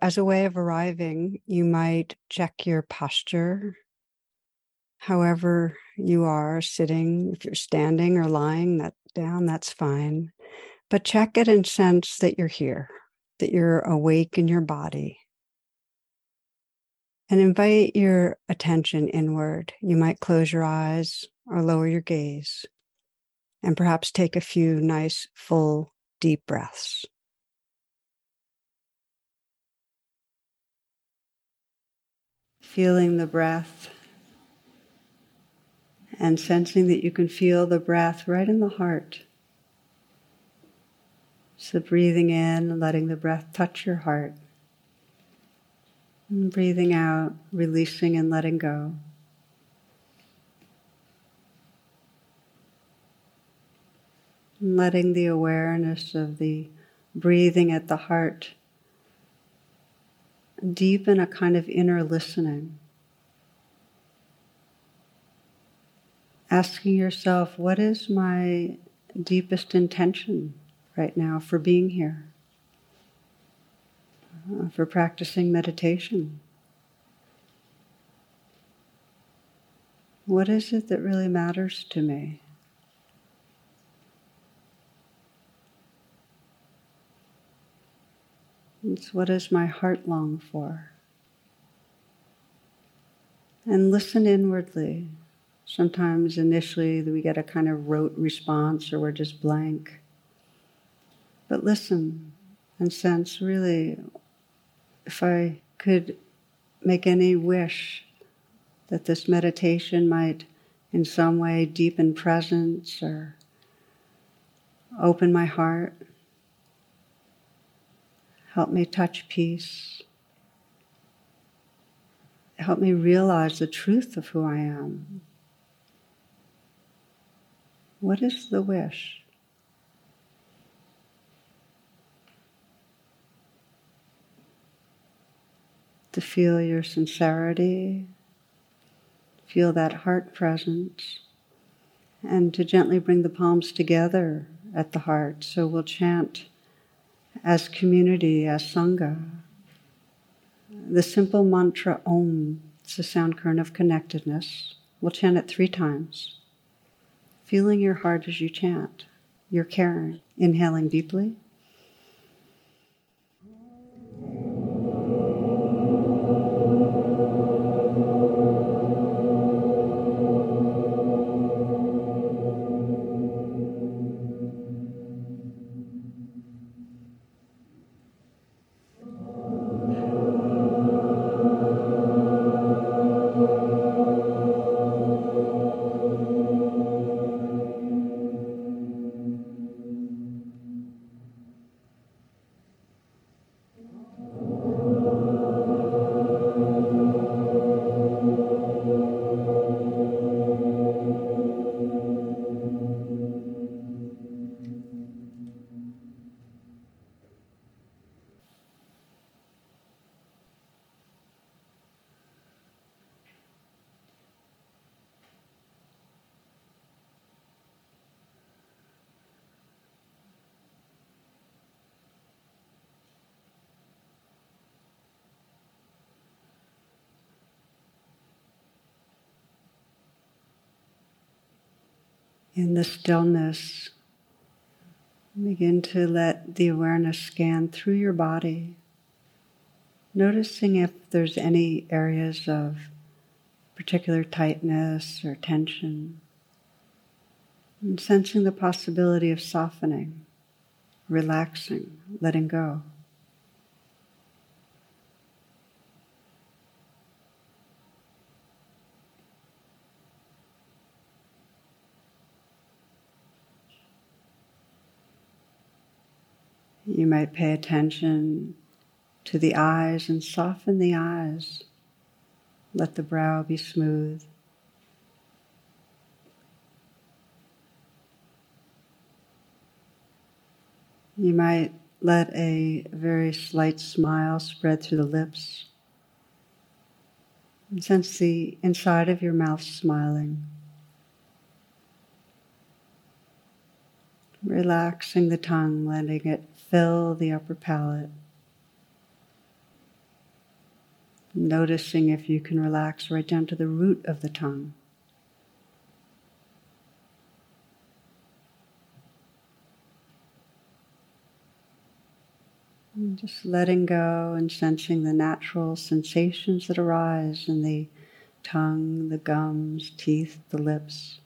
As a way of arriving, you might check your posture. However, you are sitting, if you're standing or lying that down, that's fine. But check it and sense that you're here, that you're awake in your body. And invite your attention inward. You might close your eyes or lower your gaze, and perhaps take a few nice, full, deep breaths. Feeling the breath and sensing that you can feel the breath right in the heart. So breathing in, letting the breath touch your heart. And breathing out, releasing and letting go. And letting the awareness of the breathing at the heart deepen a kind of inner listening. Asking yourself, what is my deepest intention right now for being here, uh, for practicing meditation? What is it that really matters to me? It's what does my heart long for? And listen inwardly. Sometimes initially we get a kind of rote response or we're just blank. But listen and sense really if I could make any wish that this meditation might in some way deepen presence or open my heart. Help me touch peace. Help me realize the truth of who I am. What is the wish? To feel your sincerity, feel that heart presence, and to gently bring the palms together at the heart. So we'll chant as community, as Sangha. The simple mantra Om, it's a sound current of connectedness. We'll chant it three times. Feeling your heart as you chant, your caring, inhaling deeply. In the stillness, begin to let the awareness scan through your body, noticing if there's any areas of particular tightness or tension, and sensing the possibility of softening, relaxing, letting go. You might pay attention to the eyes and soften the eyes. Let the brow be smooth. You might let a very slight smile spread through the lips. And sense the inside of your mouth smiling. Relaxing the tongue, letting it fill the upper palate. Noticing if you can relax right down to the root of the tongue. And just letting go and sensing the natural sensations that arise in the tongue, the gums, teeth, the lips.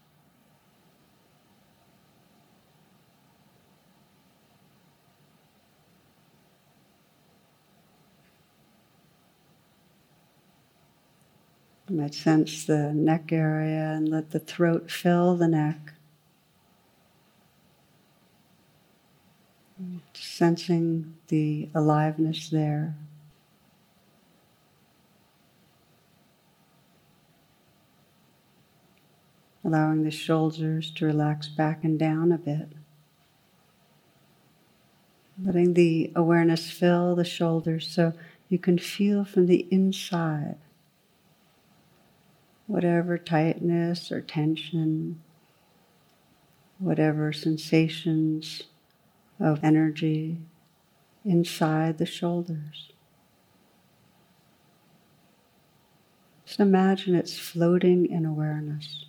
You might sense the neck area and let the throat fill the neck. sensing the aliveness there. Allowing the shoulders to relax back and down a bit. Letting the awareness fill the shoulders so you can feel from the inside whatever tightness or tension, whatever sensations of energy inside the shoulders. Just imagine it's floating in awareness.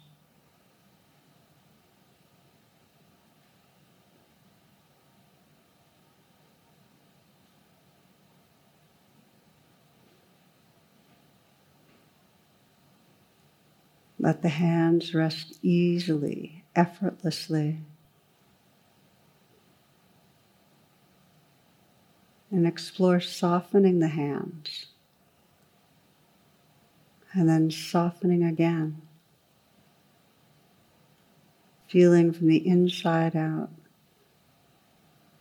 Let the hands rest easily, effortlessly and explore softening the hands and then softening again. Feeling from the inside out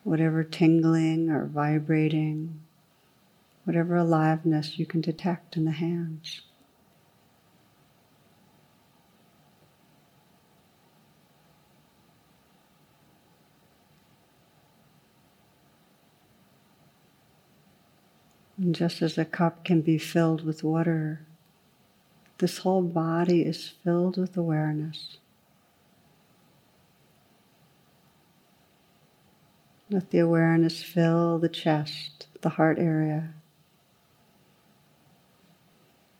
whatever tingling or vibrating, whatever aliveness you can detect in the hands. And just as a cup can be filled with water, this whole body is filled with awareness. Let the awareness fill the chest, the heart area,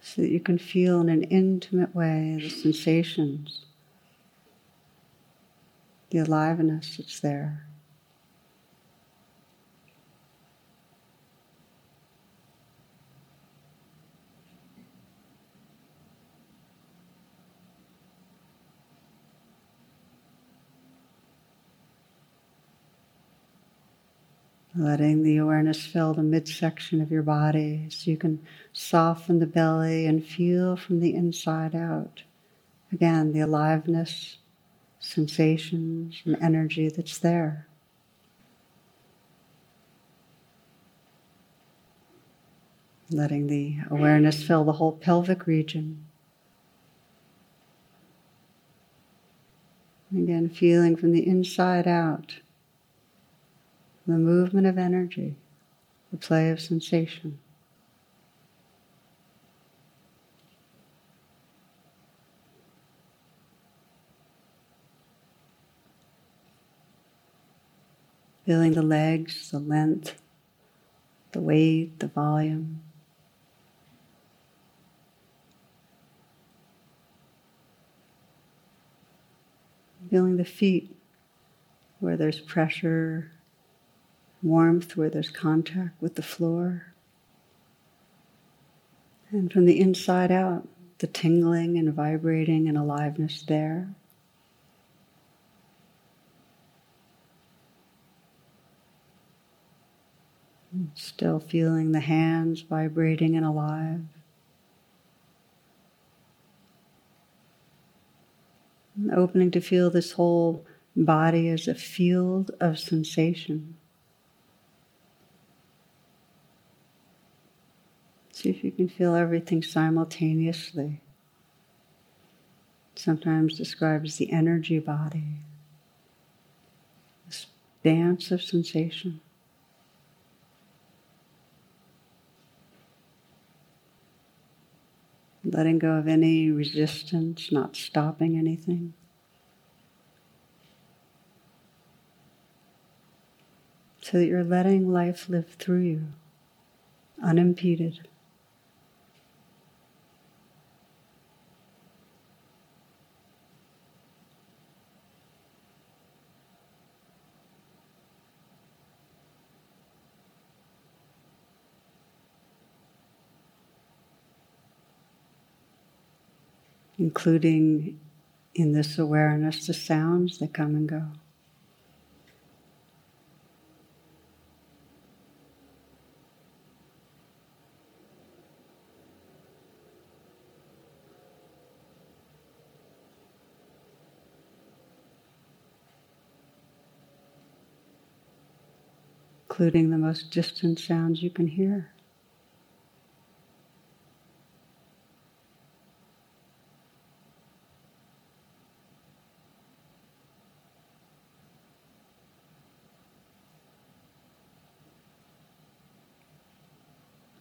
so that you can feel in an intimate way the sensations, the aliveness that's there. Letting the awareness fill the midsection of your body so you can soften the belly and feel from the inside out. Again, the aliveness, sensations, and energy that's there. Letting the awareness fill the whole pelvic region. Again, feeling from the inside out the movement of energy, the play of sensation. Feeling the legs, the length, the weight, the volume. Feeling the feet where there's pressure warmth where there's contact with the floor. And from the inside out, the tingling and vibrating and aliveness there. Still feeling the hands vibrating and alive. And opening to feel this whole body as a field of sensation. Can feel everything simultaneously. Sometimes described as the energy body, this dance of sensation. Letting go of any resistance, not stopping anything. So that you're letting life live through you, unimpeded. Including in this awareness the sounds that come and go. including the most distant sounds you can hear.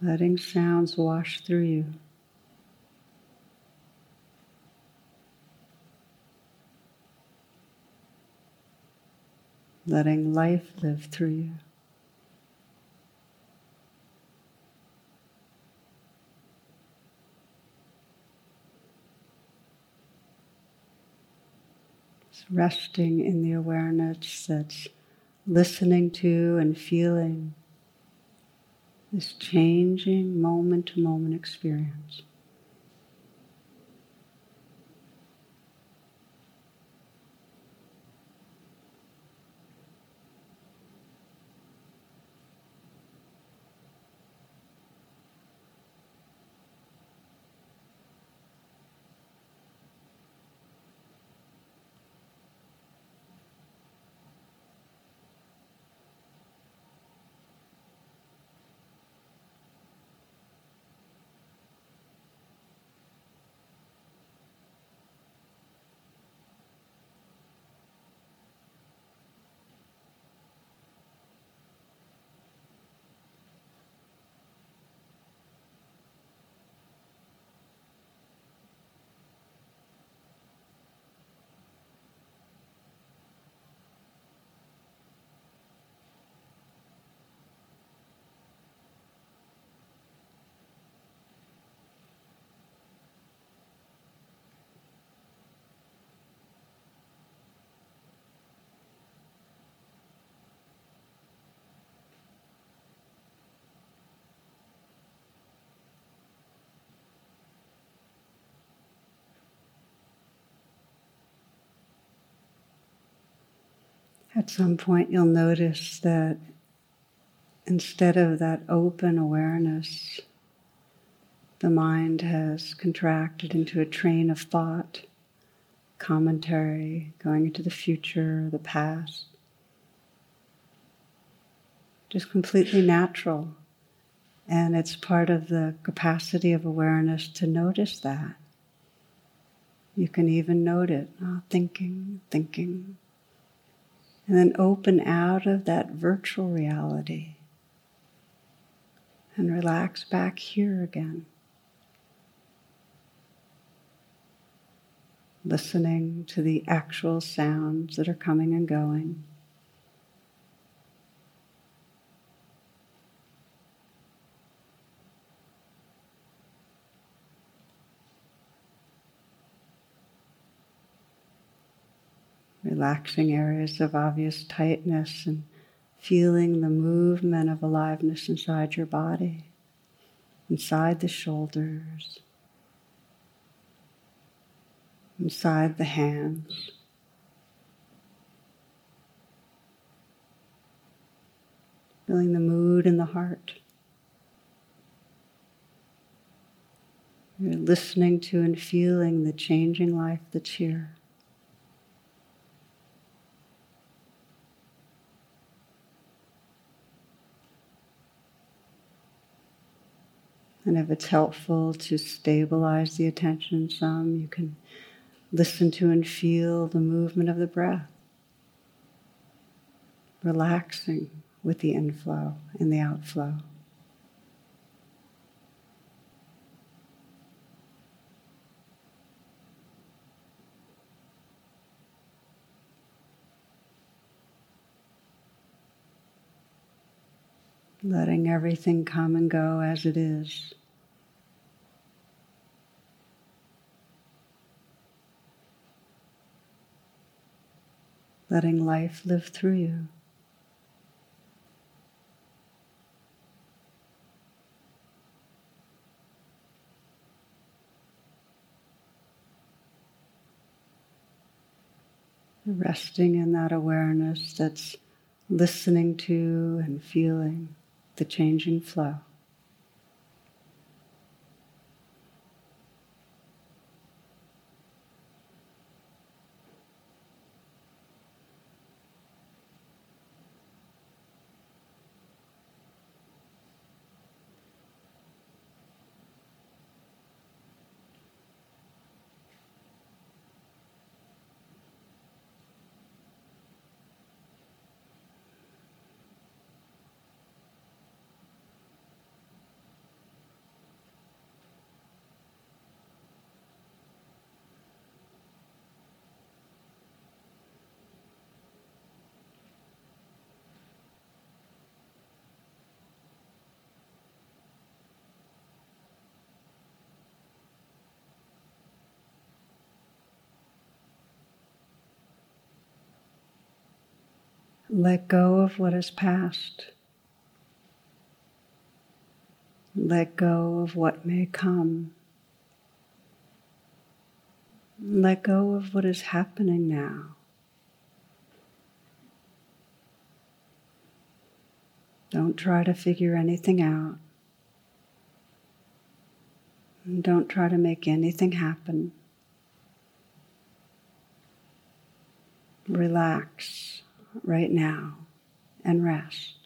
Letting sounds wash through you. Letting life live through you. resting in the awareness that's listening to and feeling this changing moment to moment experience. At some point, you'll notice that instead of that open awareness, the mind has contracted into a train of thought, commentary, going into the future, the past. Just completely natural. And it's part of the capacity of awareness to notice that. You can even note it, oh, thinking, thinking, and then open out of that virtual reality and relax back here again. Listening to the actual sounds that are coming and going. Relaxing areas of obvious tightness and feeling the movement of aliveness inside your body, inside the shoulders, inside the hands. Feeling the mood in the heart. You're listening to and feeling the changing life that's here. And if it's helpful to stabilize the attention some, you can listen to and feel the movement of the breath, relaxing with the inflow and the outflow. letting everything come and go as it is. Letting life live through you. Resting in that awareness that's listening to and feeling the changing flow. Let go of what is past. Let go of what may come. Let go of what is happening now. Don't try to figure anything out. Don't try to make anything happen. Relax right now and rest.